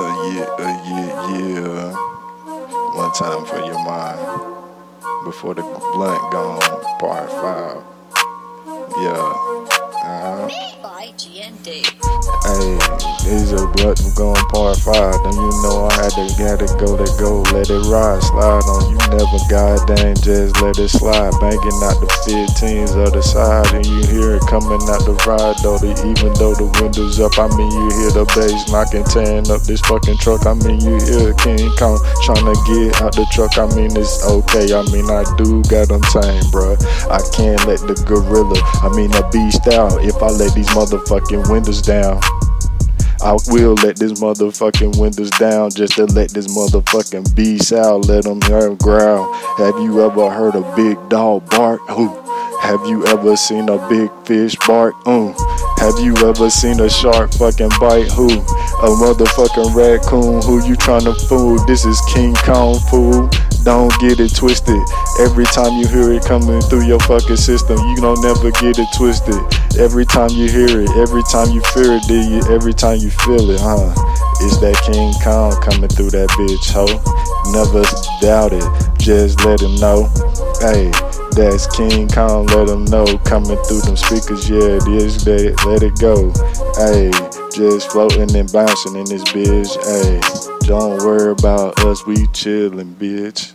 A year, a year, year. One time for your mind. Before the blunt gone, part five. Yeah. Uh-huh. by GND. Hey, it's a blunt going part five. Then you know I had to gotta go to go, let it ride, slide on you never goddamn just let it slide. Banging out the 15s other side, and you hear it coming out the ride though. The, even though the windows up, I mean you hear the bass knocking, tearing up this fucking truck. I mean you hear King Kong trying to get out the truck. I mean it's okay. I mean I do got them tame, bruh. I can't let the gorilla, I mean the beast out. If I let these motherfucking windows down. I will let this motherfucking windows down just to let this motherfucking beast out. Let them hear him growl. Have you ever heard a big dog bark? Who? Have you ever seen a big fish bark? Ooh. Have you ever seen a shark fucking bite? Who? A motherfucking raccoon? Who you trying to fool? This is King Kong, fool. Don't get it twisted. Every time you hear it coming through your fucking system, you don't never get it twisted. Every time you hear it, every time you fear it, you? Every time you feel it, huh? It's that King Kong coming through that bitch, ho. Never doubt it, just let him know. Hey, that's King Kong, let him know. Coming through them speakers, yeah, it is, let it, let it go. Hey, just floating and bouncing in this bitch, hey. Don't worry about us, we chillin', bitch.